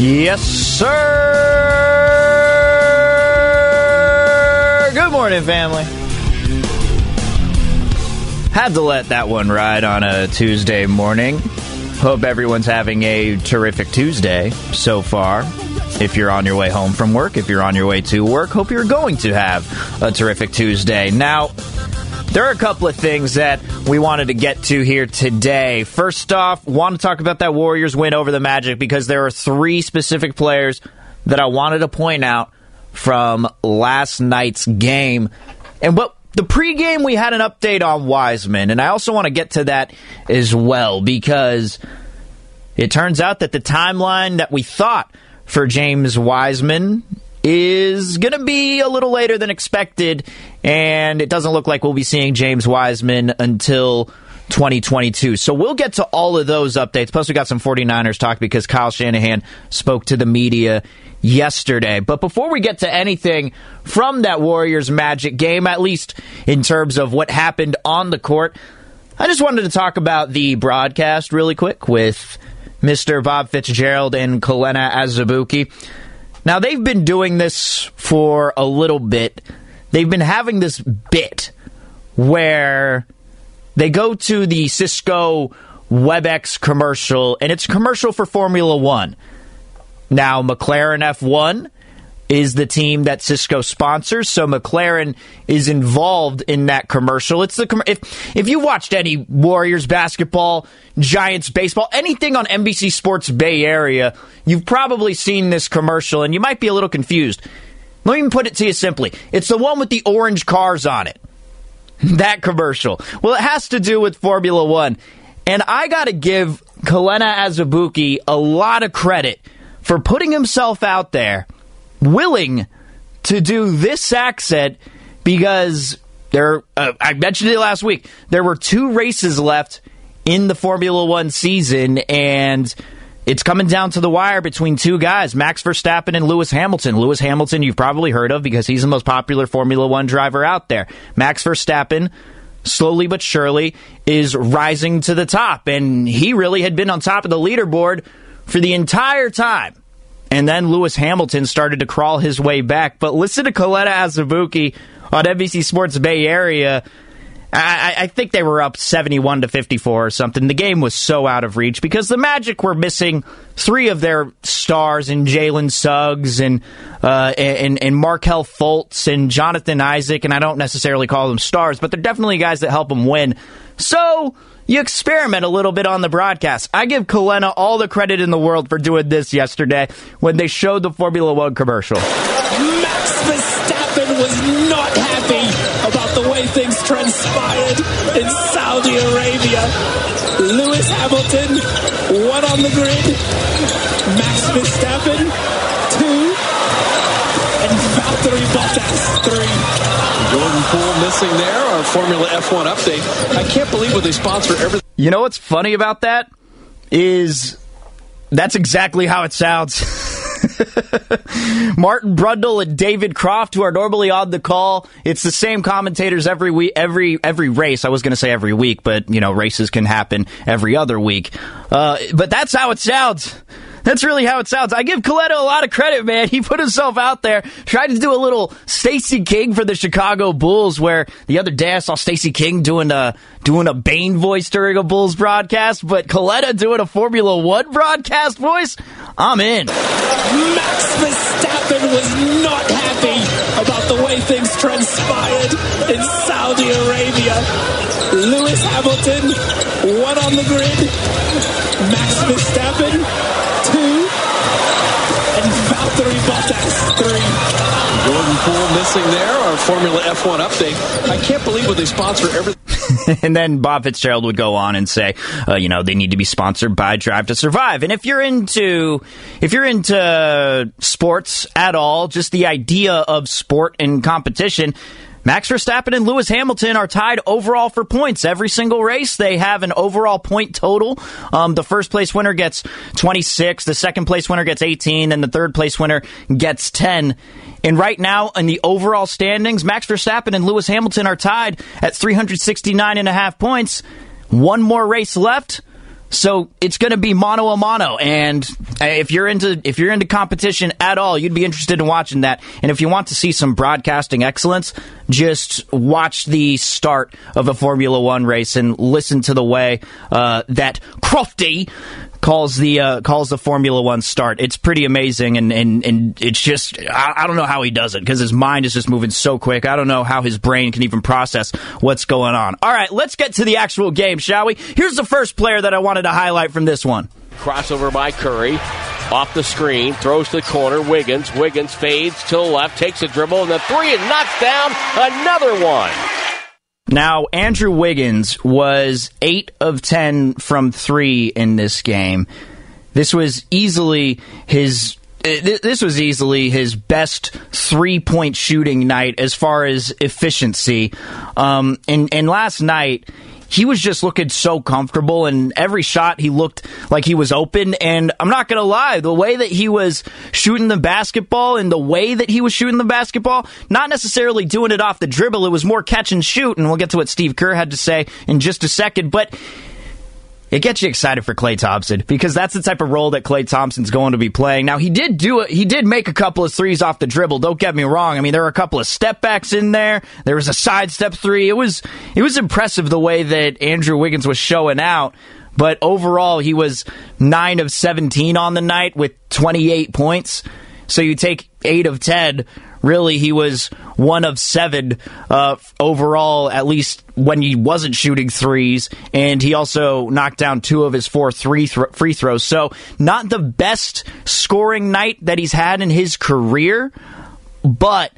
Yes, sir. Good morning, family. Had to let that one ride on a Tuesday morning. Hope everyone's having a terrific Tuesday so far. If you're on your way home from work, if you're on your way to work, hope you're going to have a terrific Tuesday. Now, there are a couple of things that we wanted to get to here today. First off, want to talk about that Warriors win over the Magic because there are three specific players that I wanted to point out from last night's game. And what the pregame we had an update on Wiseman, and I also want to get to that as well because it turns out that the timeline that we thought for James Wiseman is going to be a little later than expected, and it doesn't look like we'll be seeing James Wiseman until 2022. So we'll get to all of those updates. Plus, we got some 49ers talk because Kyle Shanahan spoke to the media yesterday. But before we get to anything from that Warriors Magic game, at least in terms of what happened on the court, I just wanted to talk about the broadcast really quick with Mr. Bob Fitzgerald and Kelenna Azubuike. Now, they've been doing this for a little bit. They've been having this bit where they go to the Cisco WebEx commercial, and it's commercial for Formula One. Now, McLaren F1 is the team that Cisco sponsors, so McLaren is involved in that commercial. It's the com- if if you watched any Warriors basketball, Giants baseball, anything on NBC Sports Bay Area, you've probably seen this commercial, and you might be a little confused. Let me put it to you simply: it's the one with the orange cars on it. That commercial. Well, it has to do with Formula One, and I got to give Kelenna Azubuike a lot of credit for putting himself out there willing to do this accent because there uh, I mentioned it last week. There were two races left in the Formula 1 season and it's coming down to the wire between two guys, Max Verstappen and Lewis Hamilton. Lewis Hamilton you've probably heard of because he's the most popular Formula 1 driver out there. Max Verstappen slowly but surely is rising to the top and he really had been on top of the leaderboard for the entire time. And then Lewis Hamilton started to crawl his way back. But listen to Coletta Azubuike on NBC Sports Bay Area. I, I, think they were up 71 to 54 or something. The game was so out of reach because the Magic were missing three of their stars in Jalen Suggs and, uh, and, and Markelle Fultz and Jonathan Isaac. And I don't necessarily call them stars, but they're definitely guys that help them win. So you experiment a little bit on the broadcast. I give Kelenna all the credit in the world for doing this yesterday when they showed the Formula One commercial. Max Verstappen was not happy about the way things transpired in Saudi Arabia. Lewis Hamilton, one on the grid. Max Verstappen, two. And Valtteri Bottas, three. Jordan Poole missing there. Our Formula F1 update. I can't believe what they sponsor everything. You know what's funny about that is That's exactly how it sounds. Martin Brundle and David Croft, who are normally on the call. It's the same commentators every week, every every race. I was going to say every week, but you know races can happen every other week. Uh, but that's how it sounds. That's really how it sounds. I give Coletta a lot of credit, man. He put himself out there, tried to do a little Stacey King for the Chicago Bulls, where the other day I saw Stacey King doing a doing a Bane voice during a Bulls broadcast, but Coletta doing a Formula One broadcast voice. I'm in. Max Verstappen was not happy about the way things transpired in Saudi Arabia. Lewis Hamilton, one on the grid. Max Verstappen, two. And Valtteri Bottas, three. Jordan Poole missing there. Our Formula F1 update. I can't believe what they sponsor everything. and then Bob Fitzgerald would go on and say, uh, you know, they need to be sponsored by Drive to Survive. And if you're into, if you're into sports at all, just the idea of sport and competition, Max Verstappen and Lewis Hamilton are tied overall for points. Every single race, they have an overall point total. Um, the first place winner gets 26, the second place winner gets 18, and the third place winner gets 10. And right now, in the overall standings, Max Verstappen and Lewis Hamilton are tied at 369 and a half points. One more race left. So it's going to be mano a mano, and if you're into if you're into competition at all, you'd be interested in watching that. And if you want to see some broadcasting excellence, just watch the start of a Formula One race and listen to the way uh, that Crofty calls the uh, calls the Formula One start. It's pretty amazing, and and, and it's just I, I don't know how he does it because his mind is just moving so quick. I don't know how his brain can even process what's going on. All right, let's get to the actual game, shall we? Here's the first player that I wanted to highlight from this one. Crossover by Curry. Off the screen, throws to the corner. Wiggins. Wiggins fades to the left, takes a dribble, and the three, and knocks down another one. Now, Andrew Wiggins was 8 of 10 from 3 in this game. This was easily his this was easily his best three point shooting night as far as efficiency. Um, and, and last night, he was just looking so comfortable and every shot he looked like he was open. And I'm not to lie the way that he was shooting the basketball and the way that he was shooting the basketball not necessarily doing it off the dribble it was more catch and shoot and we'll get to what Steve Kerr had to say in just a second. But it gets you excited for Klay Thompson because that's the type of role that Klay Thompson's going to be playing. Now he did do it. He did make a couple of threes off the dribble. Don't get me wrong. I mean, there were a couple of step backs in there. There was a sidestep three. It was it was impressive the way that Andrew Wiggins was showing out. But overall, he was nine of seventeen on the night with twenty eight points. So you take eight of ten really he was one of seven uh, overall, at least when he wasn't shooting threes, and he also knocked down two of his four three th- free throws. So not the best scoring night that he's had in his career, but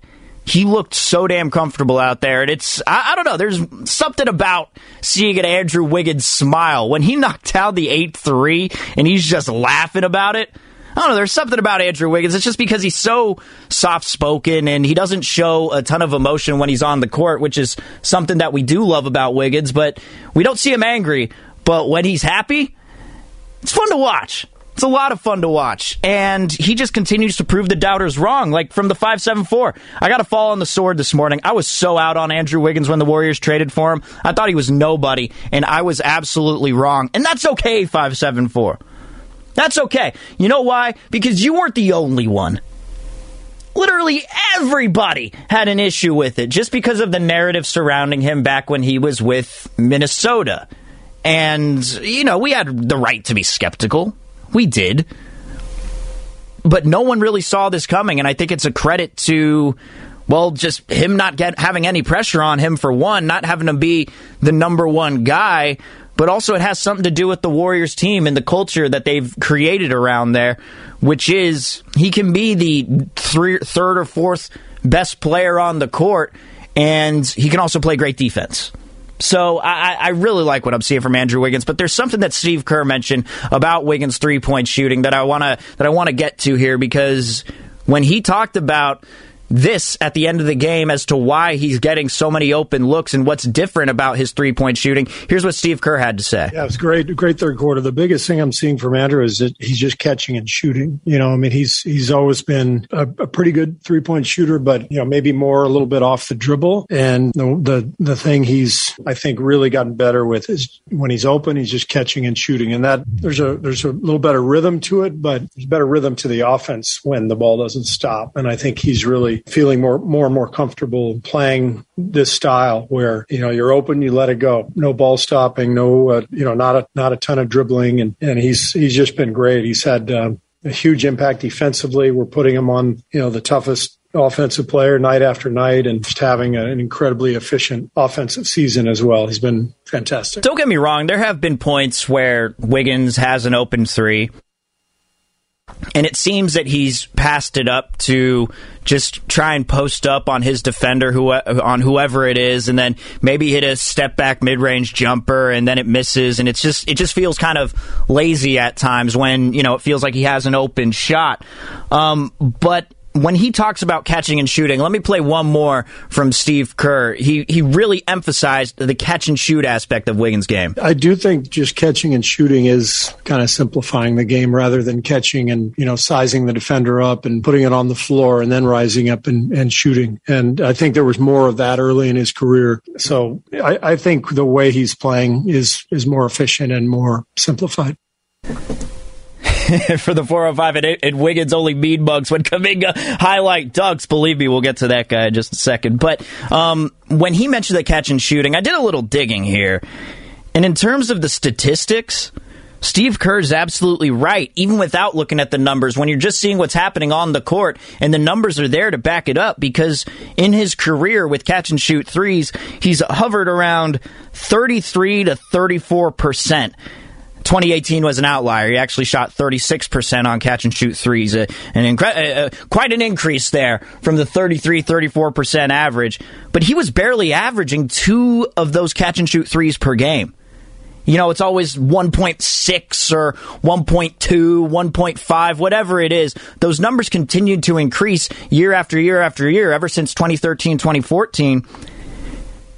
he looked so damn comfortable out there. And it's, I, I, don't know, there's something about seeing an Andrew Wiggins smile. When he knocked down the 8 3 and he's just laughing about it, I don't know. There's something about Andrew Wiggins. It's just because he's so soft spoken and he doesn't show a ton of emotion when he's on the court, which is something that we do love about Wiggins. But we don't see him angry. But when he's happy, it's fun to watch. It's a lot of fun to watch. And he just continues to prove the doubters wrong. Like from the 574. I got to fall on the sword this morning. I was so out on Andrew Wiggins when the Warriors traded for him. I thought he was nobody. And I was absolutely wrong. And that's okay, 574. That's okay. You know why? Because you weren't the only one. Literally everybody had an issue with it just because of the narrative surrounding him back when he was with Minnesota. And, you know, we had the right to be skeptical. We did. But no one really saw this coming. And I think it's a credit to, well, just him not get, having any pressure on him, for one, not having to be the number one guy but also it has something to do with the Warriors team and the culture that they've created around there, which is he can be the three, third or fourth best player on the court, and he can also play great defense. So I, I, really like what I'm seeing from Andrew Wiggins, but there's something that Steve Kerr mentioned about Wiggins' three point shooting that I wanna that I wanna get to here because when he talked about this at the end of the game as to why he's getting so many open looks and what's different about his three point shooting. Here's what Steve Kerr had to say. Yeah, it's great, great third quarter. The biggest thing I'm seeing from Andrew is that he's just catching and shooting. You know, I mean, he's he's always been a, a pretty good three point shooter, but you know, maybe more a little bit off the dribble. And the, the the thing he's I think really gotten better with is when he's open, he's just catching and shooting, and that there's a there's a little better rhythm to it, but there's better rhythm to the offense when the ball doesn't stop. And I think he's really feeling more more and more comfortable playing this style where you know you're open, you let it go, no ball stopping, no uh, you know not a not a ton of dribbling, and and he's he's just been great. He's had um, a huge impact defensively. We're putting him on you know the toughest offensive player night after night and just having an incredibly efficient offensive season as well. He's been fantastic. Don't get me wrong, there have been points where Wiggins has an open three and it seems that he's passed it up to just try and post up on his defender, who on whoever it is, and then maybe hit a step back mid range jumper, and then it misses, and it's just it just feels kind of lazy at times when you know it feels like he has an open shot. Um, but when he talks about catching and shooting, let me play one more from Steve Kerr. He he really emphasized the catch and shoot aspect of Wiggins' game. I do think just catching and shooting is kind of simplifying the game rather than catching and you know sizing the defender up and putting it on the floor and then rising up and, and shooting. And I think there was more of that early in his career. So I, I think the way he's playing is is more efficient and more simplified. for the 405 and, and Wiggins only mean mugs when Kuminga highlight dunks. Believe me, we'll get to that guy in just a second. But um, when he mentioned the catch and shooting, I did a little digging here. And in terms of the statistics, Steve Kerr is absolutely right, even without looking at the numbers, when you're just seeing what's happening on the court, and the numbers are there to back it up, because in his career with catch and shoot threes, he's hovered around 33 to 34 percent. 2018 was an outlier. He actually shot 36% on catch and shoot threes, uh, an incre- uh, uh, quite an increase there from the 33 34% average. But he was barely averaging two of those catch and shoot threes per game. You know, it's always 1.6 or 1.2, 1.5, whatever it is. Those numbers continued to increase year after year after year ever since 2013, 2014.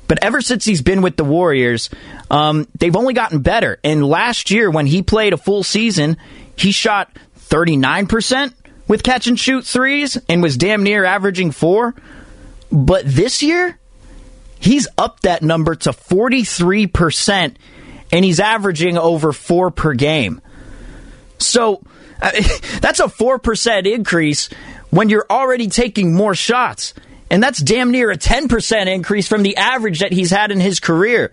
But ever since he's been with the Warriors, um, they've only gotten better. And last year, when he played a full season, he shot 39% with catch and shoot threes and was damn near averaging four. But this year, he's up that number to 43%, and he's averaging over four per game. So that's a 4% increase when you're already taking more shots. And that's damn near a 10% increase from the average that he's had in his career.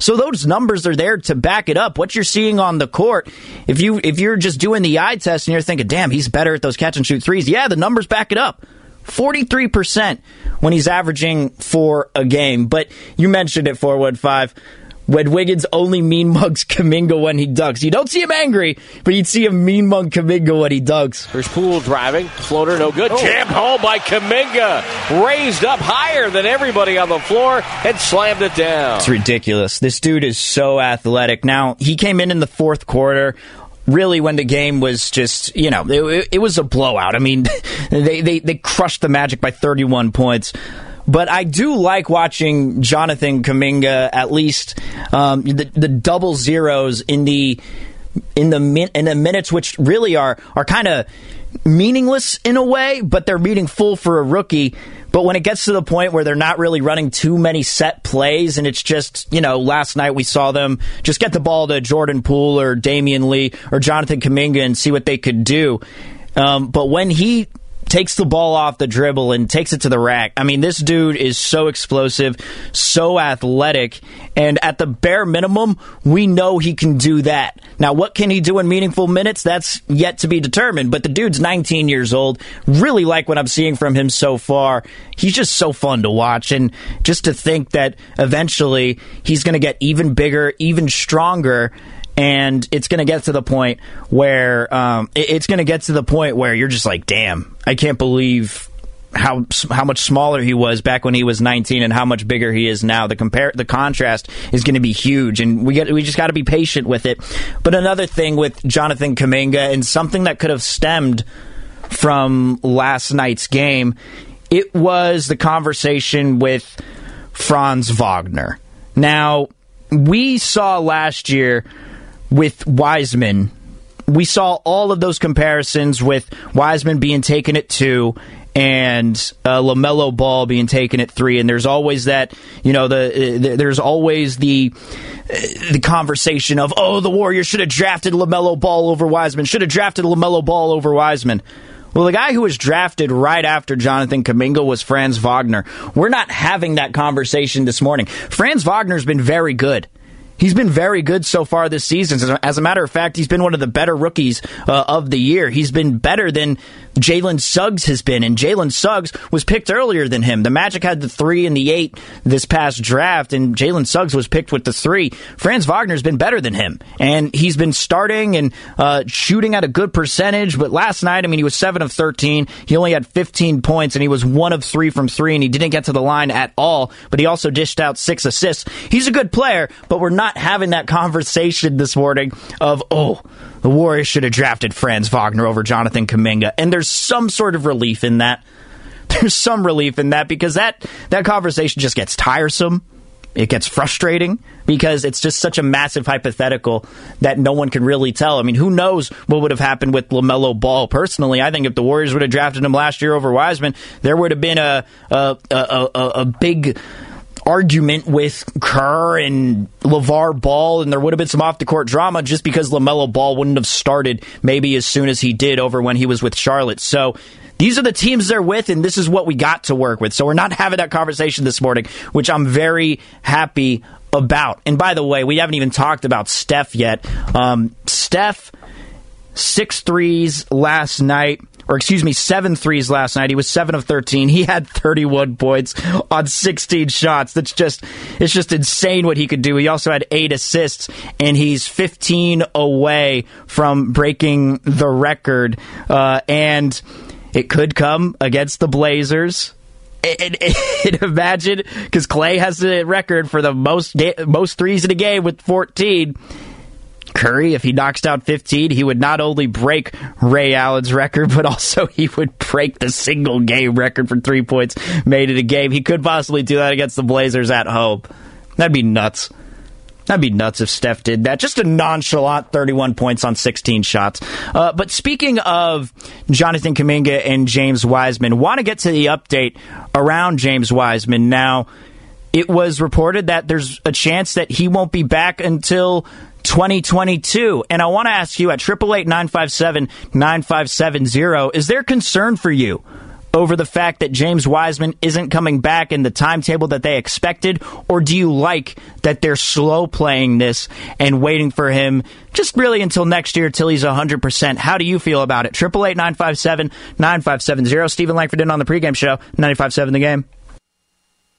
So those numbers are there to back it up. What you're seeing on the court, if you if you're just doing the eye test and you're thinking, "Damn, he's better at those catch and shoot threes. Yeah, the numbers back it up. 43% when he's averaging for a game. But you mentioned it 415 when Wiggins only mean mugs Kuminga when he dunks. You don't see him angry, but you'd see him mean mug Kuminga when he dunks. There's Poole driving. Floater no good. Oh. Jammed home by Kuminga. Raised up higher than everybody on the floor and slammed it down. It's ridiculous. This dude is so athletic. Now, he came in in the fourth quarter really when the game was just you know it, it, was a blowout i mean they, they they crushed the magic by 31 points but I do like watching Jonathan Kuminga at least um, the, the double zeros in the in the min- in the minutes which really are are kind of meaningless in a way, but they're meaningful for a rookie. But when it gets to the point where they're not really running too many set plays, and it's just, you know, last night we saw them just get the ball to Jordan Poole or Damion Lee or Jonathan Kuminga and see what they could do. Um, but when he takes the ball off the dribble and takes it to the rack. I mean, this dude is so explosive, so athletic, and at the bare minimum, we know he can do that. Now, what can he do in meaningful minutes? That's yet to be determined, but the dude's 19 years old. Really like what I'm seeing from him so far. He's just so fun to watch, and just to think that eventually he's going to get even bigger, even stronger and it's going to get to the point where um, it's going to get to the point where you're just like, damn, I can't believe how how much smaller he was back when he was 19 and how much bigger he is now. The compare the contrast is going to be huge, and we get we just got to be patient with it. But another thing with Jonathan Kuminga and something that could have stemmed from last night's game it was the conversation with Franz Wagner. Now, we saw last year with Wiseman, we saw all of those comparisons with Wiseman being taken at two and uh, Lamelo Ball being taken at three, and there's always that, you know, the, the there's always the uh, the conversation of, oh, the Warriors should have drafted Lamelo Ball over Wiseman, should have drafted Lamelo Ball over Wiseman. Well, the guy who was drafted right after Jonathan Kuminga was Franz Wagner. We're not having that conversation this morning. Franz Wagner's been very good. He's been very good so far this season. As a matter of fact, he's been one of the better rookies uh, of the year. He's been better than Jalen Suggs has been, and Jalen Suggs was picked earlier than him. The Magic had the three and the eight this past draft, and Jalen Suggs was picked with the three. Franz Wagner's been better than him, and he's been starting and uh, shooting at a good percentage. But last night, I mean, he was seven of thirteen. He only had fifteen points, and he was one of three from three, and he didn't get to the line at all. But he also dished out six assists. He's a good player, but we're not having that conversation this morning of oh the Warriors should have drafted Franz Wagner over Jonathan Kuminga. And there's some sort of relief in that. There's some relief in that because that, that conversation just gets tiresome. It gets frustrating because it's just such a massive hypothetical that no one can really tell. I mean, who knows what would have happened with LaMelo Ball personally? I think if the Warriors would have drafted him last year over Wiseman, there would have been a, a, a, a, a big argument with Kerr and LeVar Ball, and there would have been some off the court drama just because LaMelo Ball wouldn't have started maybe as soon as he did over when he was with Charlotte. So these are the teams they're with, and this is what we got to work with. So we're not having that conversation this morning, which I'm very happy about. And by the way, we haven't even talked about Steph yet. Um, Steph, six threes last night or excuse me, seven threes last night. He was seven of 13. He had 31 points on 16 shots. That's just, it's just insane what he could do. He also had eight assists and he's 15 away from breaking the record. Uh, and it could come against the Blazers. Imagine because Klay has the record for the most most threes in a game with 14 Curry, if he knocks down 15, he would not only break Ray Allen's record, but also he would break the single game record for three points made in a game. He could possibly do that against the Blazers at home. That'd be nuts. That'd be nuts if Steph did that. Just a nonchalant 31 points on 16 shots. Uh, but speaking of Jonathan Kuminga and James Wiseman, want to get to the update around James Wiseman. Now, it was reported that there's a chance that he won't be back until 2022. And I want to ask you at 888-957-9570, is there concern for you over the fact that James Wiseman isn't coming back in the timetable that they expected? Or do you like that they're slow playing this and waiting for him just really until next year till he's 100%? How do you feel about it? 888-957-9570. Steven Langford in on the pregame show, 95.7 The Game.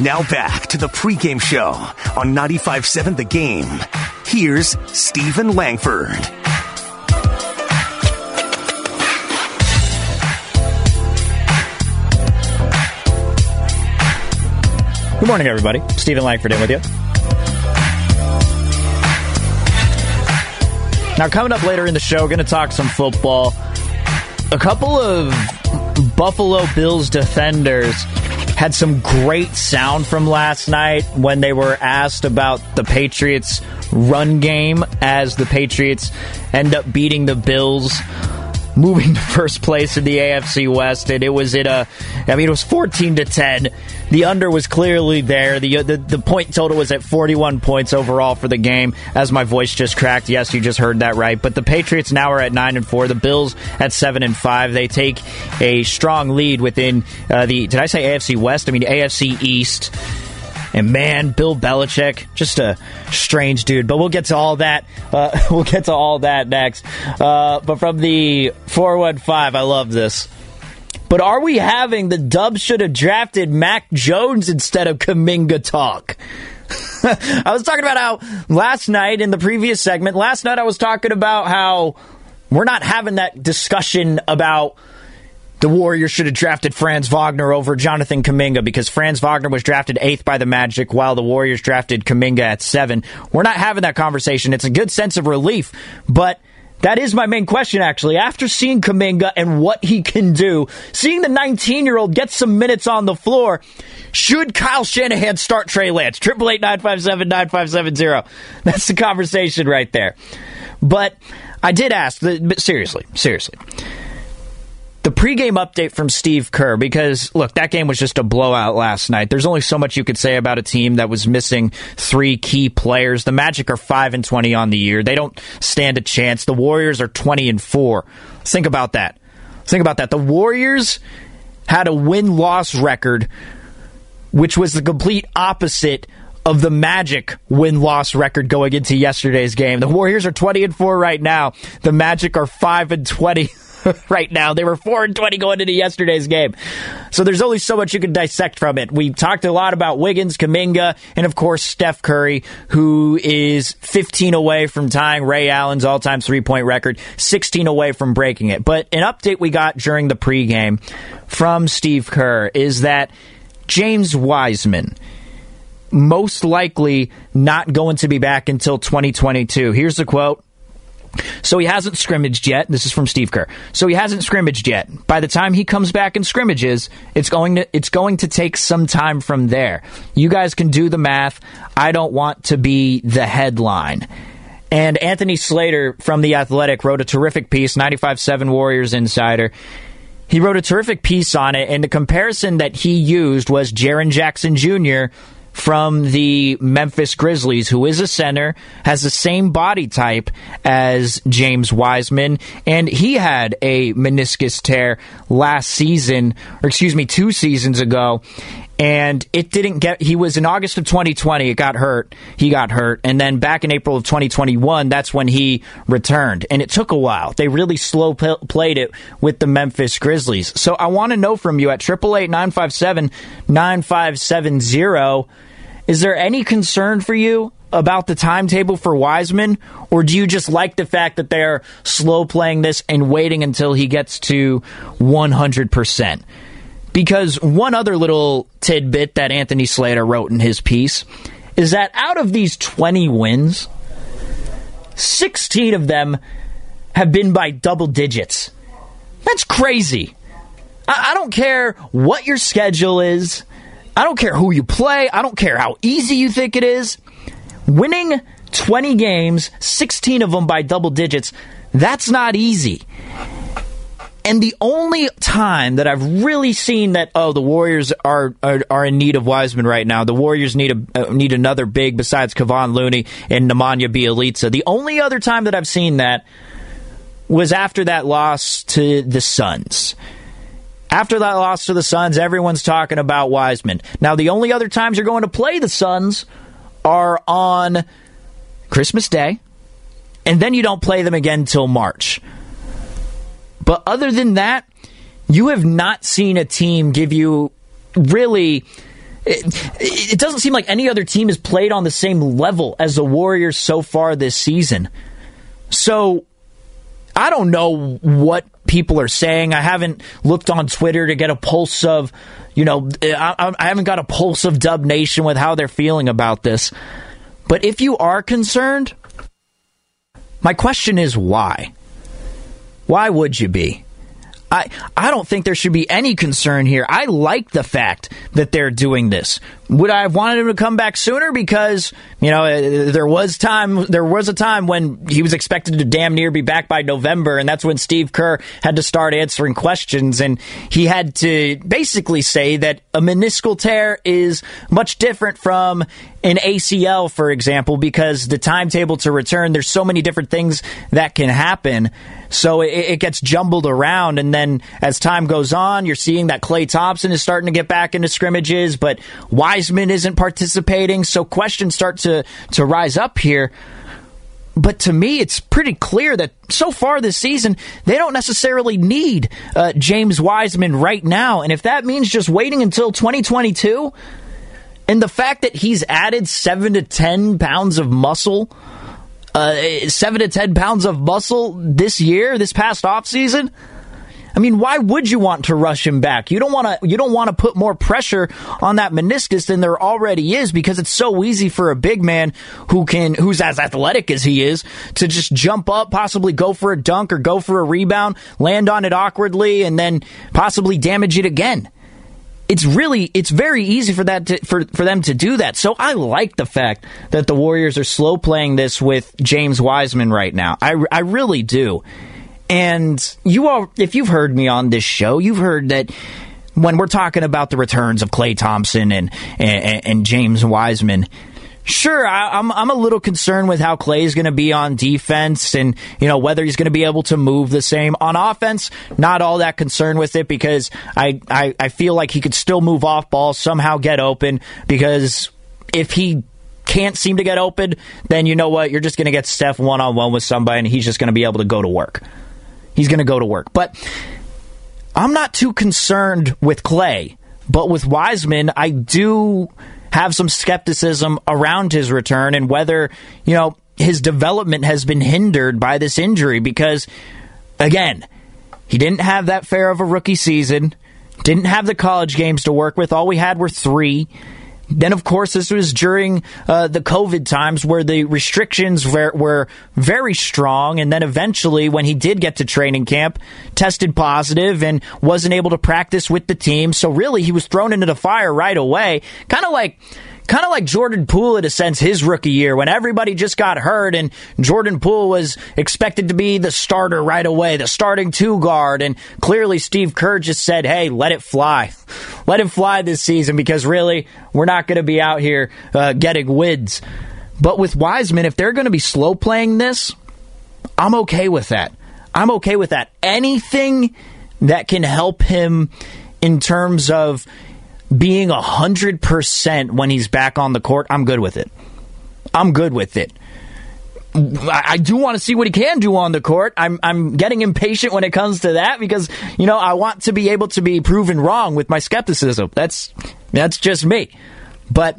Now back to the pregame show on 95.7 The Game. Here's Steven Langford. Good morning, everybody. Steven Langford in with you. Now, coming up later in the show, going to talk some football. a couple of Buffalo Bills defenders had some great sound from last night when they were asked about the Patriots' run game as the Patriots end up beating the Bills moving to first place in the AFC West, and it was in a, I mean, it was fourteen to ten. The under was clearly there. The, the the point total was at forty one points overall for the game. As my voice just cracked, yes, you just heard that right. But the Patriots now are at nine and four. The Bills at seven and five. They take a strong lead within uh, the. Did I say AFC West? I mean AFC East. And man, Bill Belichick, just a strange dude. But we'll get to all that. Uh, we'll get to all that next. Uh, but from the 415, I love this. But are we having the Dubs should have drafted Mac Jones instead of Kuminga talk? I was talking about how last night in the previous segment, last night I was talking about how we're not having that discussion about the Warriors should have drafted Franz Wagner over Jonathan Kuminga because Franz Wagner was drafted eighth by the Magic while the Warriors drafted Kuminga at seven. We're not having that conversation. It's a good sense of relief, but that is my main question, actually. After seeing Kuminga and what he can do, seeing the 19 year old get some minutes on the floor, should Kyle Shanahan start Trey Lance? Triple eight nine five seven nine five seven zero. That's the conversation right there. But I did ask, but seriously, seriously the pregame update from Steve Kerr because look, that game was just a blowout last night. There's only so much you could say about a team that was missing three key players. The Magic are 5 and 20 on the year. They don't stand a chance. The Warriors are 20 and 4. Think about that. Think about that. The Warriors had a win-loss record which was the complete opposite of the Magic win loss record going into yesterday's game. The Warriors are 20 and 4 right now. The Magic are 5 and 20 right now. They were 4 and 20 going into yesterday's game. So there's only so much you can dissect from it. We talked a lot about Wiggins, Kuminga, and of course Steph Curry, who is 15 away from tying Ray Allen's all time three point record, 16 away from breaking it. But an update we got during the pregame from Steve Kerr is that James Wiseman most likely not going to be back until 2022. Here's the quote. So he hasn't scrimmaged yet. This is from Steve Kerr. So he hasn't scrimmaged yet. By the time he comes back and scrimmages, it's going to it's going to take some time from there. You guys can do the math. I don't want to be the headline. And Anthony Slater from The Athletic wrote a terrific piece, 95.7 Warriors Insider. He wrote a terrific piece on it, and the comparison that he used was Jaren Jackson Jr., from the Memphis Grizzlies, who is a center, has the same body type as James Wiseman, and he had a meniscus tear last season, or excuse me, two seasons ago. And it didn't get, he was in August of 2020, it got hurt. He got hurt. And then back in April of 2021, that's when he returned. And it took a while. They really slow p- played it with the Memphis Grizzlies. So I want to know from you at 888 957 9570 is there any concern for you about the timetable for Wiseman, or do you just like the fact that they're slow playing this and waiting until he gets to 100%? Because one other little tidbit that Anthony Slater wrote in his piece is that out of these 20 wins, 16 of them have been by double digits. That's crazy. I, I don't care what your schedule is. I don't care who you play. I don't care how easy you think it is. Winning 20 games, 16 of them by double digits, that's not easy. And the only time that I've really seen that oh the Warriors are are, are in need of Wiseman right now, the Warriors need a uh, need another big besides Kevon Looney and Nemanja Bjelica. The only other time that I've seen that was after that loss to the Suns. After that loss to the Suns, everyone's talking about Wiseman. Now, the only other times you're going to play the Suns are on Christmas Day, and then you don't play them again until March. But other than that, you have not seen a team give you really. It, it, doesn't seem like any other team has played on the same level as the Warriors so far this season. So I don't know what people are saying. I haven't looked on Twitter to get a pulse of, you know, I, I haven't got a pulse of Dub Nation with how they're feeling about this. But if you are concerned, my question is why? Why would you be? I, I don't think there should be any concern here. I like the fact that they're doing this. Would I have wanted him to come back sooner? Because you know uh, there was time. There was a time when he was expected to damn near be back by November, and that's when Steve Kerr had to start answering questions, and he had to basically say that a meniscal tear is much different from an ACL, for example, because the timetable to return. There's so many different things that can happen. So it, it, gets jumbled around. And then as time goes on, you're seeing that Klay Thompson is starting to get back into scrimmages, but Wiseman isn't participating. So questions start to, to rise up here. But to me, it's pretty clear that so far this season, they don't necessarily need uh, James Wiseman right now. And if that means just waiting until 2022, and the fact that he's added seven to 10 pounds of muscle uh, seven to ten pounds of muscle this year, this past off season. I mean, why would you want to rush him back? You don't want to. You don't want to put more pressure on that meniscus than there already is, because it's so easy for a big man who can, who's as athletic as he is, to just jump up, possibly go for a dunk or go for a rebound, land on it awkwardly, and then possibly damage it again it's really it's very easy for that to, for for them to do that. So I like the fact that the Warriors are slow playing this with James Wiseman right now. I I really do. And you all if you've heard me on this show, you've heard that when we're talking about the returns of Klay Thompson and and, and James Wiseman, Sure, I, am I'm, I'm a little concerned with how Klay is going to be on defense, and you know whether he's going to be able to move the same on offense. Not all that concerned with it because I, I I feel like he could still move off ball, somehow get open. Because if he can't seem to get open, then you know what? You're just going to get Steph one on one with somebody, and he's just going to be able to go to work. He's going to go to work, but I'm not too concerned with Klay, But with Wiseman, I do have some skepticism around his return and whether, you know, his development has been hindered by this injury because, again, he didn't have that fair of a rookie season, didn't have the college games to work with. All we had were three. Then, of course, this was during uh, the COVID times where the restrictions were, were, very strong. And then eventually, when he did get to training camp, tested positive and wasn't able to practice with the team. So, really, he was thrown into the fire right away. Kind of like kind of like Jordan Poole in a sense his rookie year when everybody just got hurt and Jordan Poole was expected to be the starter right away, the starting two guard, and clearly Steve Kerr just said, "Hey, let it fly, let it fly this season because really we're not going to be out here uh, getting wins." But with Wiseman, if they're going to be slow playing this, I'm okay with that. I'm okay with that. Anything that can help him in terms of being 100% when he's back on the court, I'm good with it. I'm good with it. I do want to see what he can do on the court. I'm I'm getting impatient when it comes to that because you know I want to be able to be proven wrong with my skepticism. That's that's just me. But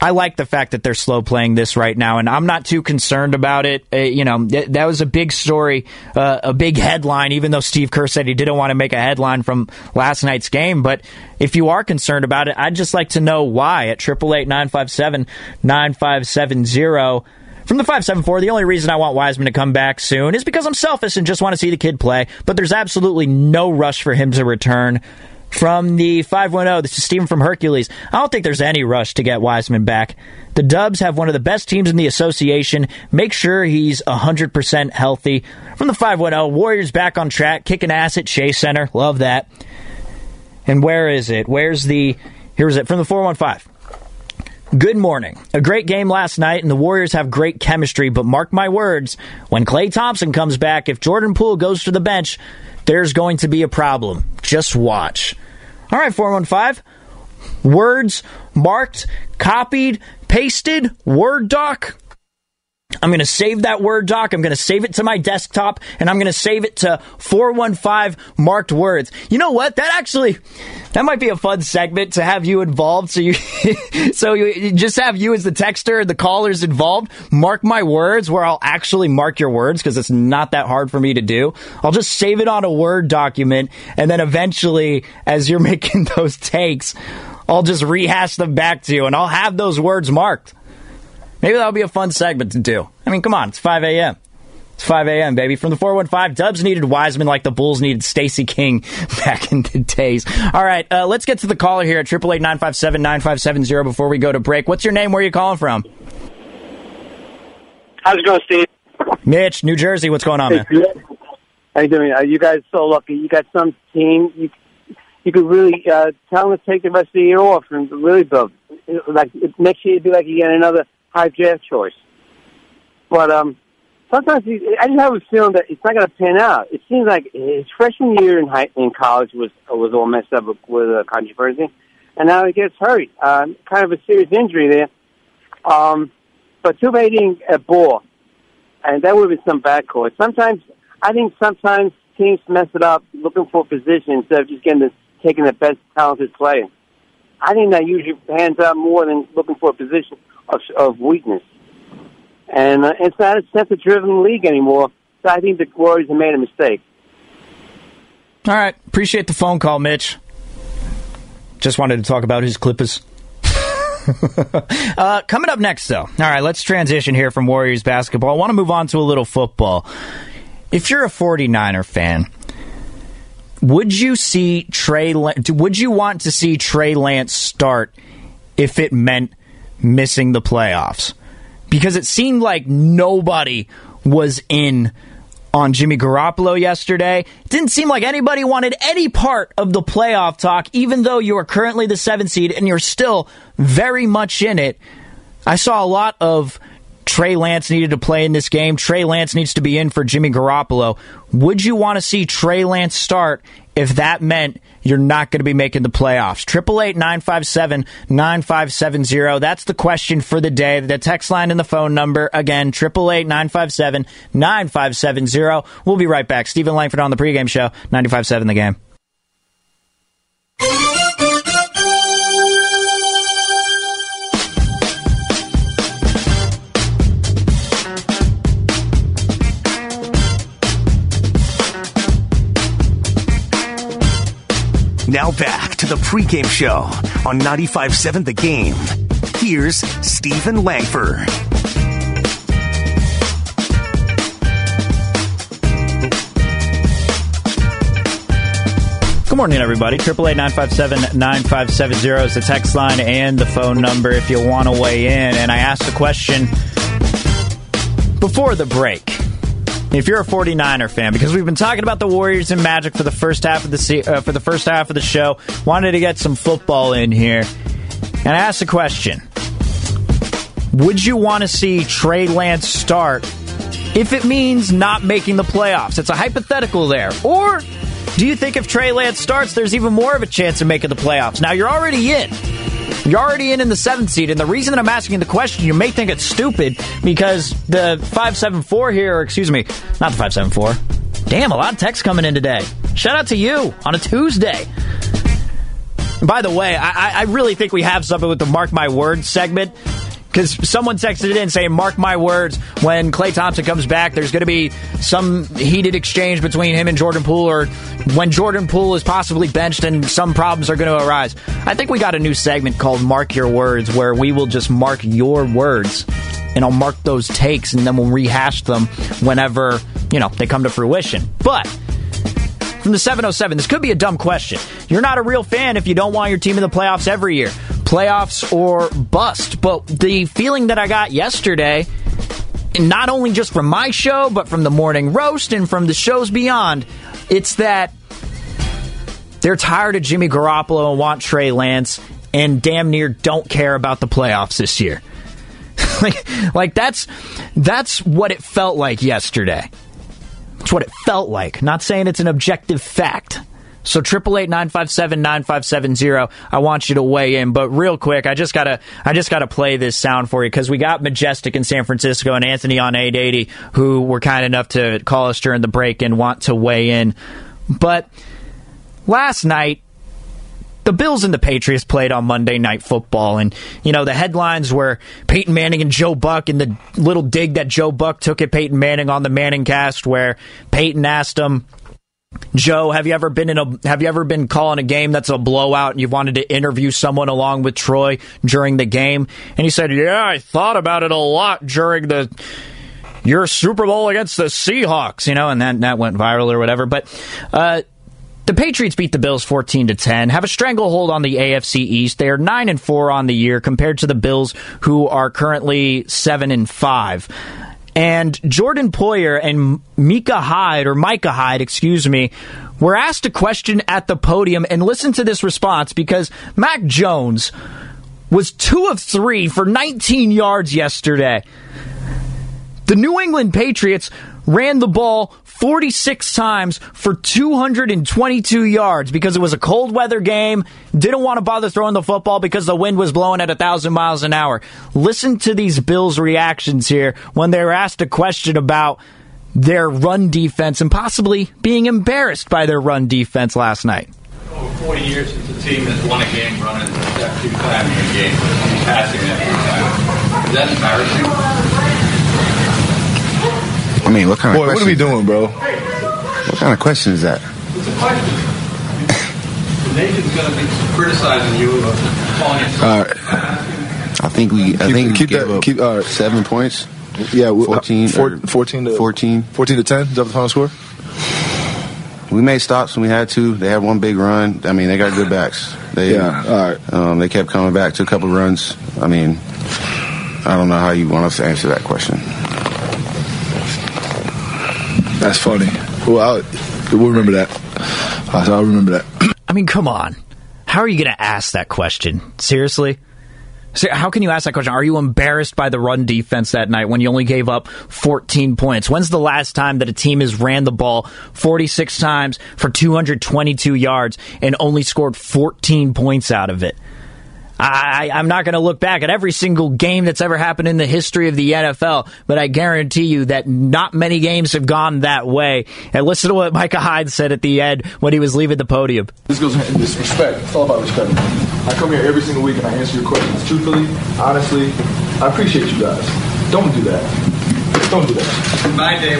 I like the fact that they're slow playing this right now, and I'm not too concerned about it. Uh, you know, th- that was a big story, uh, a big headline, even though Steve Kerr said he didn't want to make a headline from last night's game. But if you are concerned about it, I'd just like to know why at 888 957 9570. From the 574, the only reason I want Wiseman to come back soon is because I'm selfish and just want to see the kid play, but there's absolutely no rush for him to return from the 510. This is Stephen from Hercules. I don't think there's any rush to get Wiseman back. The Dubs have one of the best teams in the association. Make sure he's 100% healthy. From the 510, Warriors back on track, kicking ass at Chase Center. Love that. And where is it? Where's the. Here's it from the 415. Good morning. A great game last night, and the Warriors have great chemistry, but mark my words, when Klay Thompson comes back, if Jordan Poole goes to the bench, there's going to be a problem. Just watch. All right, 415. Words marked, copied, pasted, Word doc. I'm going to save that Word doc. I'm going to save it to my desktop and I'm going to save it to 415 marked words. You know what? That actually, that might be a fun segment to have you involved. So you, so you just have you as the texter, the callers involved. Mark my words where I'll actually mark your words because it's not that hard for me to do. I'll just save it on a Word document and then eventually, as you're making those takes, I'll just rehash them back to you and I'll have those words marked. Maybe that'll be a fun segment to do. I mean, come on, it's 5 a.m. It's 5 a.m., baby. From the 415, Dubs needed Wiseman like the Bulls needed Stacey King back in the days. All right, uh, let's get to the caller here at 888 before we go to break. What's your name? Where are you calling from? How's it going, Steve? Mitch, New Jersey. What's going on, man? How you doing? Are you guys so lucky? You got some team. You you could really uh, tell them to take the rest of the year off and really build. Like next year, it'd be like you get another high draft choice. But um, sometimes he, I just have a feeling that it's not going to pan out. It seems like his freshman year in high, in college was was all messed up with, with uh, controversy, and now he gets hurt. Um, kind of a serious injury there. Um, but too bad he ball, and that would been some backcourt. Sometimes I think sometimes teams mess it up looking for a position instead of just getting the, taking the best talented player. I think that usually pans out more than looking for a position of, of weakness. And uh, it's not a center-driven league anymore. So I think the Warriors have made a mistake. All right. Appreciate the phone call, Mitch. Just wanted to talk about his Clippers. uh, coming up next, though. All right, let's transition here from Warriors basketball. I want to move on to a little football. If you're a 49er fan, would you see Trey? Would you want to see Trey Lance start if it meant missing the playoffs? Because it seemed like nobody was in on Jimmy Garoppolo yesterday. It didn't seem like anybody wanted any part of the playoff talk, even though you are currently the seventh seed and you're still very much in it. I saw a lot of Trey Lance needed to play in this game. Trey Lance needs to be in for Jimmy Garoppolo. Would you want to see Trey Lance start if that meant you're not going to be making the playoffs? Triple eight nine five seven nine five seven zero. That's the question for the day. The text line and the phone number again. Triple eight nine five seven nine five seven zero. We'll be right back. Steven Langford on the pregame show. Ninety five seven the game. Now back to the pregame show on 95.7 The Game. Here's Steven Langford. Good morning, everybody. Triple eight nine five seven nine five seven zero is the text line and the phone number if you want to weigh in. And I asked a question before the break if you're a 49er fan, because we've been talking about the Warriors and Magic for the first half of the uh, for the first half of the show, wanted to get some football in here, and I asked a question: Would you want to see Trey Lance start if it means not making the playoffs? It's a hypothetical there, or do you think if Trey Lance starts, there's even more of a chance of making the playoffs? Now you're already in. You're already in in the seventh seed, and the reason that I'm asking the question, you may think it's stupid because the five seven four here, or excuse me, not the five seven four. Damn, a lot of texts coming in today. Shout out to you on a Tuesday. By the way, I, I really think we have something with the Mark My Words segment because someone texted in saying, "Mark my words, when Klay Thompson comes back, there's going to be some heated exchange between him and Jordan Poole, or when Jordan Poole is possibly benched and some problems are going to arise." I think we got a new segment called "Mark Your Words," where we will just mark your words, and I'll mark those takes, and then we'll rehash them whenever you know they come to fruition. But from the 707. This could be a dumb question. You're not a real fan if you don't want your team in the playoffs every year. Playoffs or bust. But the feeling that I got yesterday, not only just from my show, but from the morning roast and from the shows beyond, it's that they're tired of Jimmy Garoppolo and want Trey Lance and damn near don't care about the playoffs this year. like, like that's that's what it felt like yesterday. It's what it felt like. Not saying it's an objective fact. So triple eight nine five seven nine five seven zero. I want you to weigh in, but real quick, I just gotta I just gotta play this sound for you because we got Majestic in San Francisco and Anthony on eight eighty who were kind enough to call us during the break and want to weigh in. But last night, the Bills and the Patriots played on Monday Night Football, and you know the headlines were Peyton Manning and Joe Buck, and the little dig that Joe Buck took at Peyton Manning on the Manning Cast, where Peyton asked him, "Joe, have you ever been in a have you ever been calling a game that's a blowout, and you've wanted to interview someone along with Troy during the game?" And he said, "Yeah, I thought about it a lot during the." your Super Bowl against the Seahawks, you know, and that, that went viral or whatever. But uh, the Patriots beat the Bills 14 to 10, have a stranglehold on the AFC East. They are 9 and 4 on the year compared to the Bills who are currently 7 and 5. And Jordan Poyer and Mika Hyde or Micah Hyde, excuse me, were asked a question at the podium and listen to this response because Mac Jones was 2 of 3 for 19 yards yesterday. The New England Patriots ran the ball 46 times for 222 yards because it was a cold weather game. Didn't want to bother throwing the football because the wind was blowing at 1,000 miles an hour. Listen to these Bills' reactions here when they were asked a question about their run defense and possibly being embarrassed by their run defense last night. Over 40 years since a team has won a game running that two times in a game, passing that two times. Is that embarrassing? I mean, what kind of Boy, what are we doing, bro? What kind of question is that? It's a question. the nation's going to be criticizing you of calling it. All right. I think we. I think keep we gave that. up Keep all right. seven points. Yeah, we- 14, four- 14 to 14. 14 to 10. Is that the final score? We made stops when we had to. They had one big run. I mean, they got good backs. They, Yeah, all right. Um, they kept coming back to a couple runs. I mean, I don't know how you want us to answer that question. That's funny. Well, I'll, we'll remember that. I'll remember that. I mean, come on. How are you going to ask that question? Seriously? Se- How can you ask that question? Are you embarrassed by the run defense that night when you only gave up 14 points? When's the last time that a team has ran the ball 46 times for 222 yards and only scored 14 points out of it? I, I'm not going to look back at every single game that's ever happened in the history of the NFL, but I guarantee you that not many games have gone that way. And listen to what Micah Hyde said at the end when he was leaving the podium. This goes in this respect. It's all about respect. I come here every single week and I answer your questions truthfully, honestly. I appreciate you guys. Don't do that. Don't do that. My day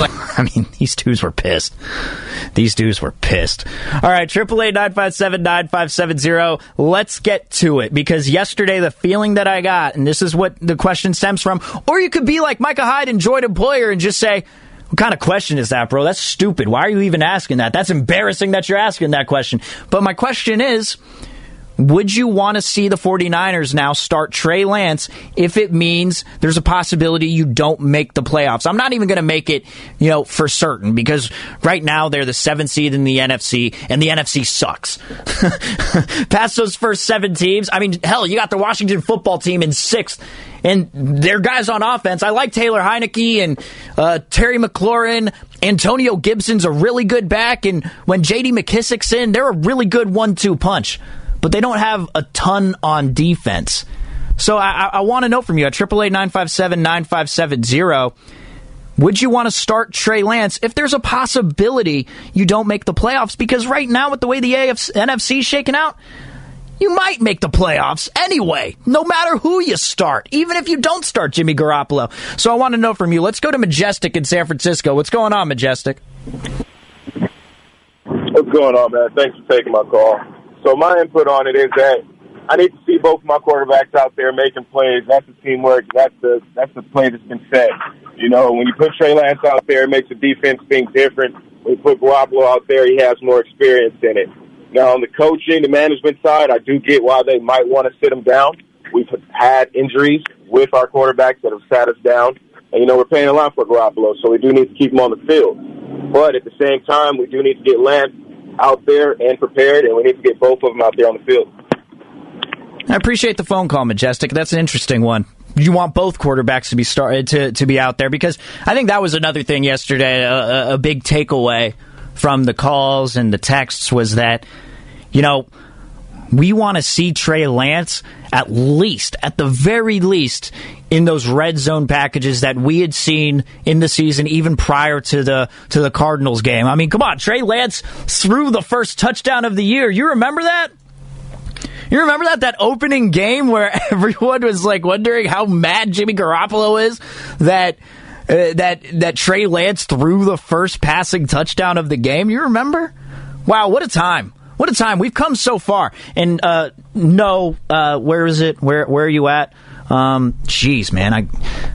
I mean, these dudes were pissed. These dudes were pissed. All right, triple eight nine five seven nine five seven zero. Let's get to it because yesterday the feeling that I got, and this is what the question stems from, or you could be like Micah Hyde and Jordan Poyer and just say, "What kind of question is that, bro? That's stupid. Why are you even asking that? That's embarrassing that you're asking that question." But my question is. Would you want to see the 49ers now start Trey Lance if it means there's a possibility you don't make the playoffs? I'm not even going to make it, you know, for certain because right now they're the seventh seed in the NFC and the NFC sucks. Past those first seven teams, I mean, hell, you got the Washington football team in sixth and their guys on offense. I like Taylor Heinicke and uh, Terry McLaurin. Antonio Gibson's a really good back, and when J.D. McKissic's in, they're a really good one-two punch. But they don't have a ton on defense. So I, I, want to know from you at triple eight nine five seven nine five seven zero. Would you want to start Trey Lance if there's a possibility you don't make the playoffs? Because right now, with the way the AFC, NFC is shaking out, you might make the playoffs anyway, no matter who you start, even if you don't start Jimmy Garoppolo. So I want to know from you. Let's go to Majestic in San Francisco. What's going on, Majestic? What's going on, man? Thanks for taking my call. So my input on it is that I need to see both my quarterbacks out there making plays. That's the teamwork. That's the that's the play that's been set. You know, when you put Trey Lance out there, it makes the defense think different. When you put Garoppolo out there, he has more experience in it. Now, on the coaching, the management side, I do get why they might want to sit him down. We've had injuries with our quarterbacks that have sat us down. And, you know, we're paying a lot for Garoppolo, so we do need to keep him on the field. But at the same time, we do need to get Lance out there and prepared, and we need to get both of them out there on the field. I appreciate the phone call, Majestic. That's an interesting one. You want both quarterbacks to be started uh, to to be out there because I think that was another thing yesterday. A- a big takeaway from the calls and the texts was that you know we want to see Trey Lance at least, at the very least, in those red zone packages that we had seen in the season, even prior to the to the Cardinals game. I mean, come on, Trey Lance threw the first touchdown of the year. You remember that? You remember that that opening game where everyone was like wondering how mad Jimmy Garoppolo is that uh, that that Trey Lance threw the first passing touchdown of the game. You remember? Wow, what a time! What a time! We've come so far. And uh, no, uh, where is it? Where where are you at? Um, geez, man, I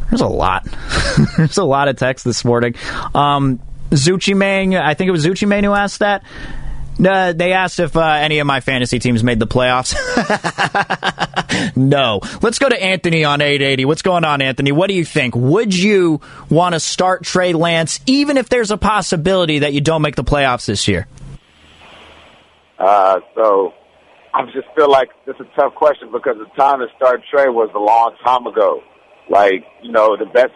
there's a lot. there's a lot of text this morning. Um, Zucci Mang, I think it was Zucci Mang who asked that. Uh, they asked if uh, any of my fantasy teams made the playoffs. no. Let's go to Anthony on 880. What's going on, Anthony? What do you think? Would you want to start Trey Lance, even if there's a possibility that you don't make the playoffs this year? Uh, so I just feel like it's a tough question because the time to start Trey was a long time ago. Like, you know, the best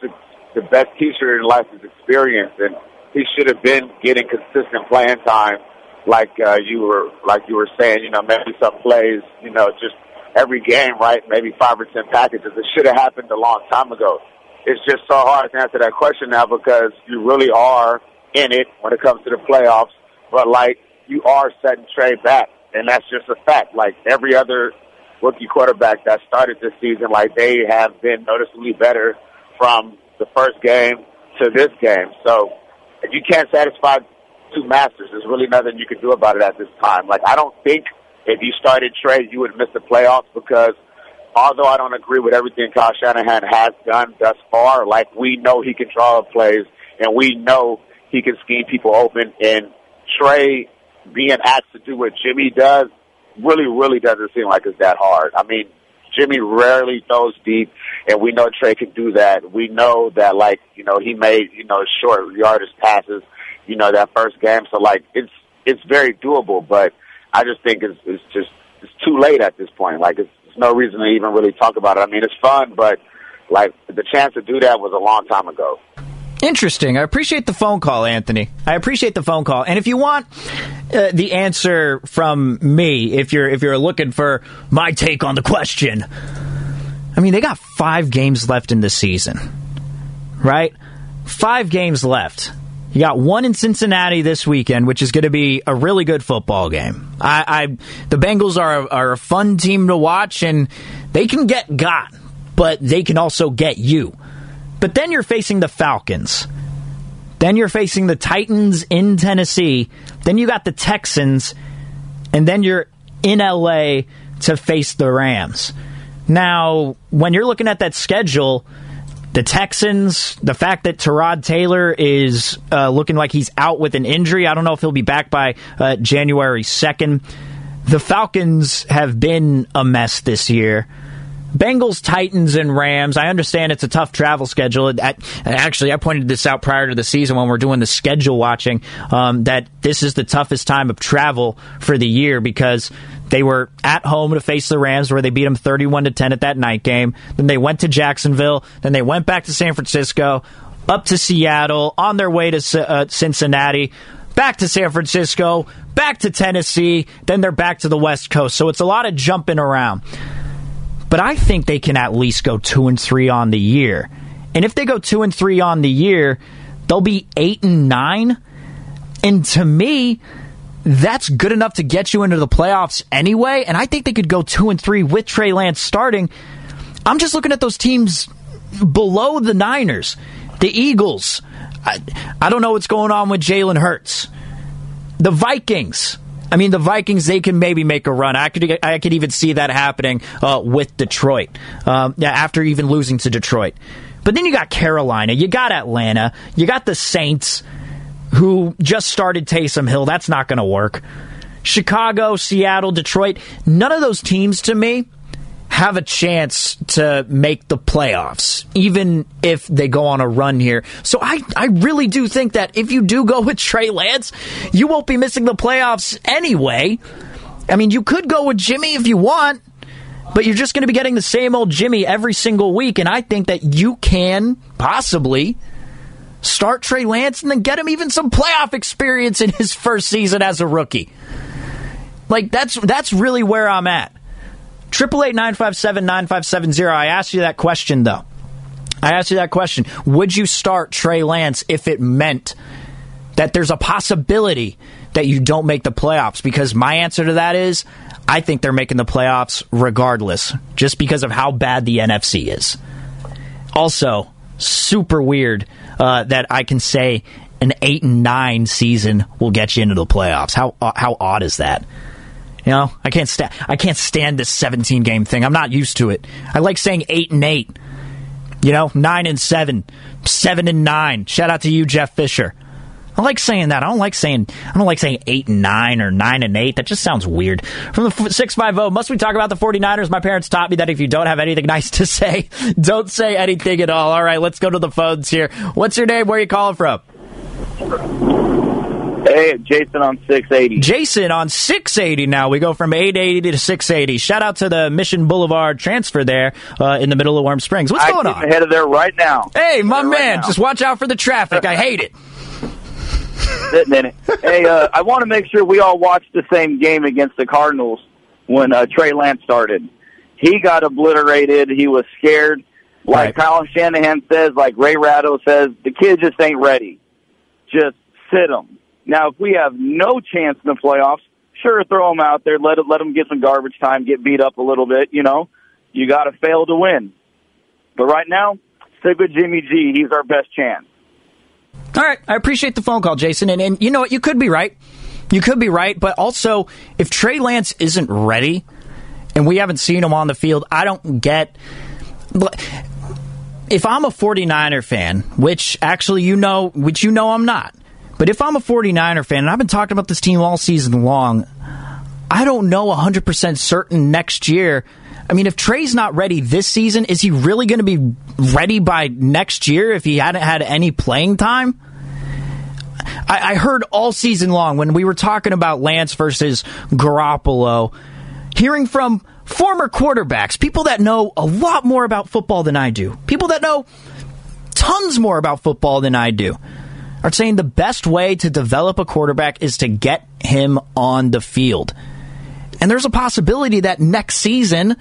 the best teacher in life is experience, and he should have been getting consistent playing time like uh, you were like you were saying, you know, maybe some plays, you know, just every game, right? Maybe five or ten packages. It should have happened a long time ago. It's just so hard to answer that question now because you really are in it when it comes to the playoffs. But like you are setting Trey back, and that's just a fact. Like every other rookie quarterback that started this season, like they have been noticeably better from the first game to this game. So if you can't satisfy two masters. There's really nothing you can do about it at this time. Like I don't think if you started Trey, you would miss the playoffs because although I don't agree with everything Kyle Shanahan has done thus far, like we know he can draw up plays and we know he can scheme people open. And Trey being asked to do what Jimmy does really, really doesn't seem like it's that hard. I mean, Jimmy rarely throws deep, and we know Trey can do that. We know that, like, you know, he made, you know, short yardage passes you know, that first game. So like it's it's very doable, but I just think it's it's just it's too late at this point. Like it's, it's no reason to even really talk about it. I mean, it's fun, but like the chance to do that was a long time ago. Interesting. I appreciate the phone call, Anthony. I appreciate the phone call. And if you want uh, the answer from me, if you're if you're looking for my take on the question, I mean, they got 5 games left in the season. Right? 5 games left. You got one in Cincinnati this weekend, which is going to be a really good football game. I, I the Bengals are are a fun team to watch, and they can get got, but they can also get you. But then you're facing the Falcons. Then you're facing the Titans in Tennessee. Then you got the Texans, and then you're in LA to face the Rams. Now, when you're looking at that schedule the Texans, the fact that Tyrod Taylor is uh, looking like he's out with an injury, I don't know if he'll be back by uh, January 2nd. The Falcons have been a mess this year. Bengals, Titans, and Rams. I understand it's a tough travel schedule. Actually, I pointed this out prior to the season when we're doing the schedule watching um, that this is the toughest time of travel for the year because they were at home to face the Rams, where they beat them 31 to 10 at that night game. Then they went to Jacksonville. Then they went back to San Francisco, up to Seattle, on their way to uh, Cincinnati, back to San Francisco, back to Tennessee. Then they're back to the West Coast. So it's a lot of jumping around. But I think they can at least go two and three on the year. And if they go two and three on the year, they'll be eight and nine. And to me, that's good enough to get you into the playoffs anyway. And I think they could go two and three with Trey Lance starting. I'm just looking at those teams below the Niners, the Eagles. I, I don't know what's going on with Jalen Hurts. The Vikings. I mean, the Vikings they can maybe make a run. I could I could even see that happening uh, with Detroit. Um, after even losing to Detroit. But then you got Carolina, you got Atlanta, you got the Saints who just started Taysom Hill. That's not going to work. Chicago, Seattle, Detroit, none of those teams to me have a chance to make the playoffs, even if they go on a run here. So I, I really do think that if you do go with Trey Lance, you won't be missing the playoffs anyway. I mean, you could go with Jimmy if you want, but you're just going to be getting the same old Jimmy every single week. And I think that you can possibly Start Trey Lance and then get him even some playoff experience in his first season as a rookie. Like that's that's really where I'm at. Triple eight nine five seven nine five seven zero. I asked you that question though. I asked you that question. Would you start Trey Lance if it meant that there's a possibility that you don't make the playoffs? Because my answer to that is I think they're making the playoffs regardless, just because of how bad the NFC is. Also, super weird uh, that I can say an eight and nine season will get you into the playoffs. How uh, how odd is that? You know, I can't stand I can't stand this 17 game thing. I'm not used to it. I like saying 8 and 8. You know, 9 and 7, 7 and 9. Shout out to you Jeff Fisher. I like saying that. I don't like saying I don't like saying 8 and 9 or 9 and 8. That just sounds weird. From the 650, must we talk about the 49ers? My parents taught me that if you don't have anything nice to say, don't say anything at all. All right, let's go to the phones here. What's your name? Where are you calling from? Hey, Jason on 680. Jason on 680 now. We go from 880 to 680. Shout out to the Mission Boulevard transfer there uh, in the middle of Warm Springs. What's I going on? ahead of there right now. Hey, my Right man, now. just watch out for the traffic. I hate it. Sitting in it. Hey, uh, I want to make sure we all watched the same game against the Cardinals when uh, Trey Lance started. He got obliterated. He was scared. Like Kyle Shanahan says, like Ray Ratto says, the kid just ain't ready. Just sit him. Now, if we have no chance in the playoffs, sure, throw them out there. Let let him get some garbage time, get beat up a little bit. You know, you got to fail to win. But right now, stick with Jimmy G. He's our best chance. All right, I appreciate the phone call, Jason. And, and you know what? You could be right. You could be right. But also, if Trey Lance isn't ready and we haven't seen him on the field, I don't get. If I'm a 49er fan, which actually you know, which you know I'm not, but if I'm a 49er fan, and I've been talking about this team all season long, I don't know 100% certain next year. I mean, if Trey's not ready this season, is he really going to be ready by next year if he hadn't had any playing time? I, I heard all season long when we were talking about Lance versus Garoppolo, hearing from former quarterbacks, people that know a lot more about football than I do, people that know tons more about football than I do, are saying the best way to develop a quarterback is to get him on the field. And there's a possibility that next season,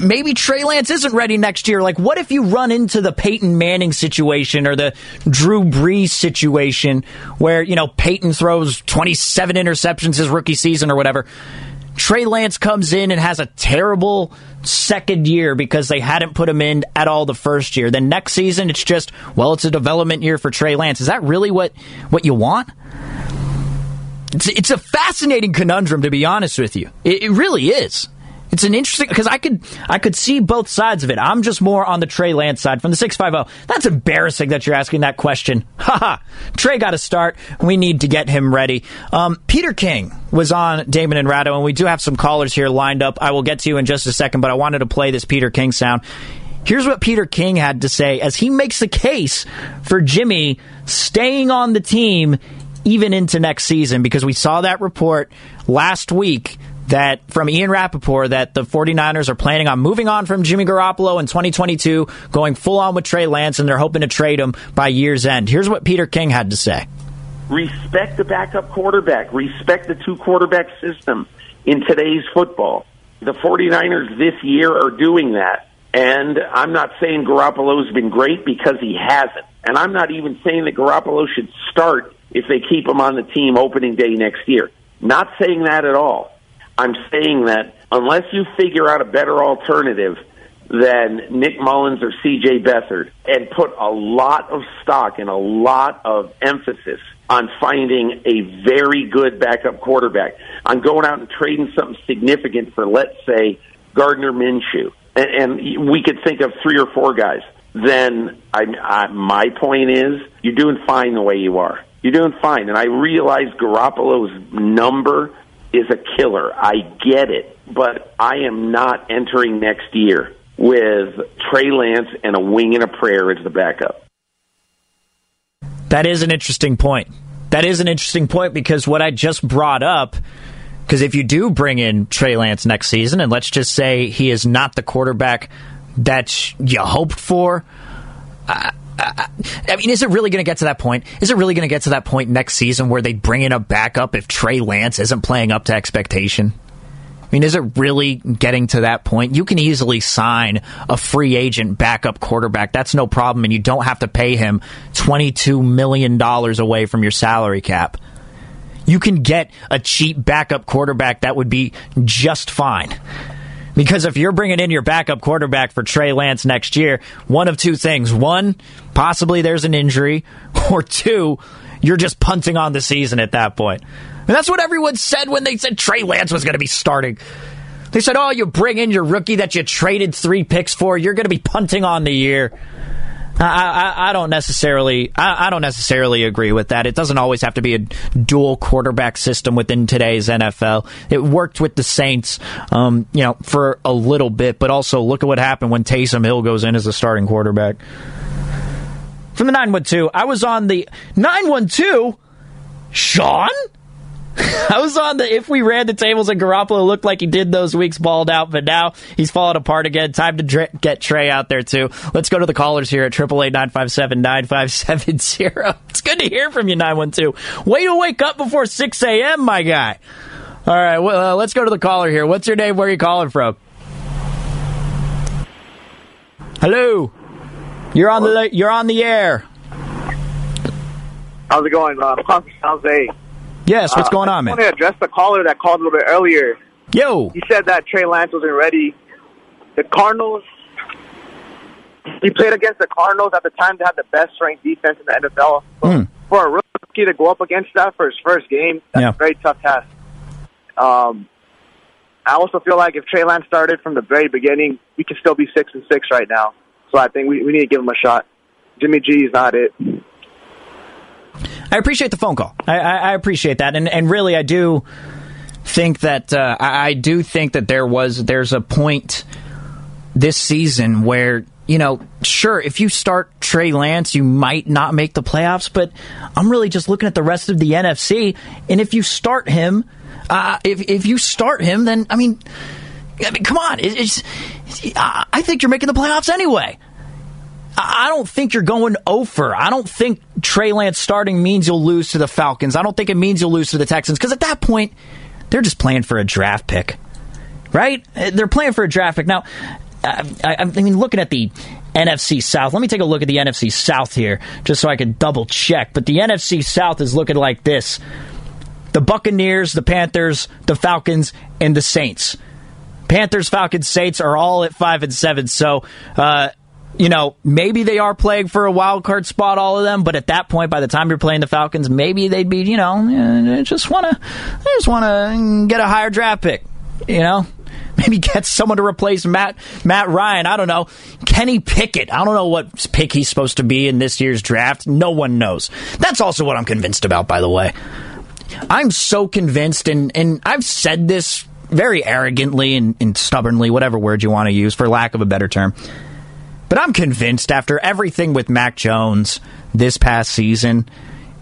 maybe Trey Lance isn't ready next year. Like, what if you run into the Peyton Manning situation or the Drew Brees situation where, you know, Peyton throws 27 interceptions his rookie season or whatever? Trey Lance comes in and has a terrible second year because they hadn't put him in at all the first year. Then next season, it's just, well, it's a development year for Trey Lance. Is that really what, what you want? It's, it's a fascinating conundrum, to be honest with you. It, it really is. It's an interesting because I could I could see both sides of it. I'm just more on the Trey Lance side from the six five zero. That's embarrassing that you're asking that question. Haha. Trey got to start. We need to get him ready. Um, Peter King was on Damon and Ratto, and we do have some callers here lined up. I will get to you in just a second, but I wanted to play this Peter King sound. Here's what Peter King had to say as he makes the case for Jimmy staying on the team even into next season because we saw that report last week that from Ian Rapoport that the 49ers are planning on moving on from Jimmy Garoppolo in 2022, going full on with Trey Lance, and they're hoping to trade him by year's end. Here's what Peter King had to say. Respect the backup quarterback. Respect the two quarterback system in today's football. The 49ers this year are doing that. And I'm not saying Garoppolo's been great because he hasn't. And I'm not even saying that Garoppolo should start if they keep him on the team opening day next year. Not saying that at all. I'm saying that unless you figure out a better alternative than Nick Mullens or CJ Beathard and put a lot of stock and a lot of emphasis on finding a very good backup quarterback, on going out and trading something significant for, let's say, Gardner Minshew, and, and we could think of three or four guys, then I, I, my point is you're doing fine the way you are. You're doing fine. And I realize Garoppolo's number is a killer. I get it. But I am not entering next year with Trey Lance and a wing and a prayer as the backup. That is an interesting point. That is an interesting point because what I just brought up, because if you do bring in Trey Lance next season, and let's just say he is not the quarterback that you hoped for, uh, uh, I mean, is it really going to get to that point? Is it really going to get to that point next season where they bring in a backup if Trey Lance isn't playing up to expectation? I mean, is it really getting to that point? You can easily sign a free agent backup quarterback. That's no problem, and you don't have to pay him $22 million away from your salary cap. You can get a cheap backup quarterback that would be just fine. Because if you're bringing in your backup quarterback for Trey Lance next year, one of two things. One, possibly there's an injury, or two, you're just punting on the season at that point. And that's what everyone said when they said Trey Lance was going to be starting. They said, "Oh, you bring in your rookie that you traded three picks for. You're going to be punting on the year." I, I, I don't necessarily I, I, don't necessarily agree with that. It doesn't always have to be a dual quarterback system within today's NFL. It worked with the Saints, um, you know, for a little bit, but also look at what happened when Taysom Hill goes in as the starting quarterback. From the nine one two, I was on the nine one two. Sean. I was on the if we ran the tables and Garoppolo looked like he did those weeks balled out, but now he's falling apart again. Time to get Trey out there too. Let's go to the callers here at triple eight nine five seven nine five seven zero. It's good to hear from you nine one two. Way to wake up before six a.m., my guy. All right, well, uh, let's go to the caller here. What's your name? Where are you calling from? Hello. You're on the you're on the air. How's it going? Uh, San Jose. Yes, what's going uh, on, man? I want to address the caller that called a little bit earlier. Yo. He said that Trey Lance wasn't ready. The Cardinals, he played against the Cardinals at the time they had the best ranked defense in the NFL. Mm. For a rookie to go up against that for his first game, that's Yeah. a very tough task. Um, I also feel like if Trey Lance started from the very beginning, we could still be six and six right now. So I think we, we need to give him a shot. Jimmy G is not it. I appreciate the phone call. I, I, I appreciate that, and and really, I do think that uh, I, I do think that there was there's a point this season where you know, sure, if you start Trey Lance, you might not make the playoffs, but I'm really just looking at the rest of the NFC, and if you start him, uh, if if you start him, then I mean, I mean, come on, it, it's I I think you're making the playoffs anyway. I don't think you're going over. I don't think Trey Lance starting means you'll lose to the Falcons. I don't think it means you'll lose to the Texans because at that point, they're just playing for a draft pick, right? They're playing for a draft pick. Now, I, I, I mean, looking at the NFC South, let me take a look at the NFC South here just so I can double check. But the NFC South is looking like this the Buccaneers, the Panthers, the Falcons, and the Saints. Panthers, Falcons, Saints are all at five and seven. So, uh, you know, maybe they are playing for a wild card spot, all of them. But at that point, by the time you're playing the Falcons, maybe they'd be, you know, uh, just want to, just want to get a higher draft pick. You know, maybe get someone to replace Matt Matt Ryan. I don't know. Kenny Pickett. I don't know what pick he's supposed to be in this year's draft. No one knows. That's also what I'm convinced about, by the way. I'm so convinced, and, and I've said this very arrogantly and, and stubbornly, whatever word you want to use, for lack of a better term. But I'm convinced after everything with Mac Jones this past season,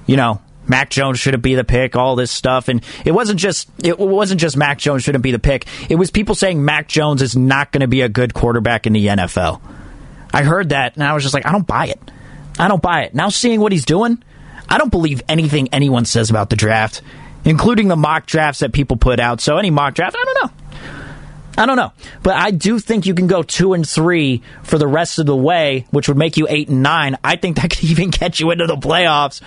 you know, Mac Jones shouldn't be the pick, all this stuff, and it wasn't just it wasn't just Mac Jones shouldn't be the pick. It was people saying Mac Jones is not going to be a good quarterback in the NFL. I heard that and I was just like, I don't buy it. I don't buy it. Now seeing what he's doing, I don't believe anything anyone says about the draft, including the mock drafts that people put out. So any mock draft, I don't know. I don't know. But I do think you can go two and three for the rest of the way, which would make you eight and nine. I think that could even get you into the playoffs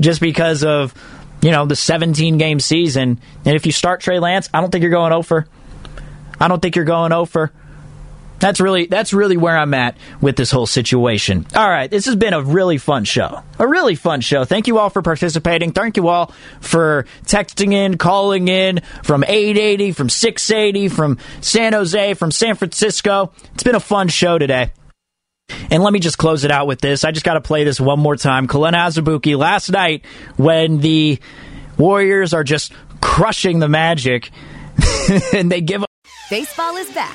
just because of, you know, the 17 game season. And if you start Trey Lance, I don't think you're going over. I don't think you're going over. That's really that's really where I'm at with this whole situation. All right, this has been a really fun show. A really fun show. Thank you all for participating. Thank you all for texting in, calling in from 880, from 680, from San Jose, from San Francisco. It's been a fun show today. And let me just close it out with this. I just got to play this one more time. Kelenna Azubuike last night when the Warriors are just crushing the Magic and they give up. Baseball is back,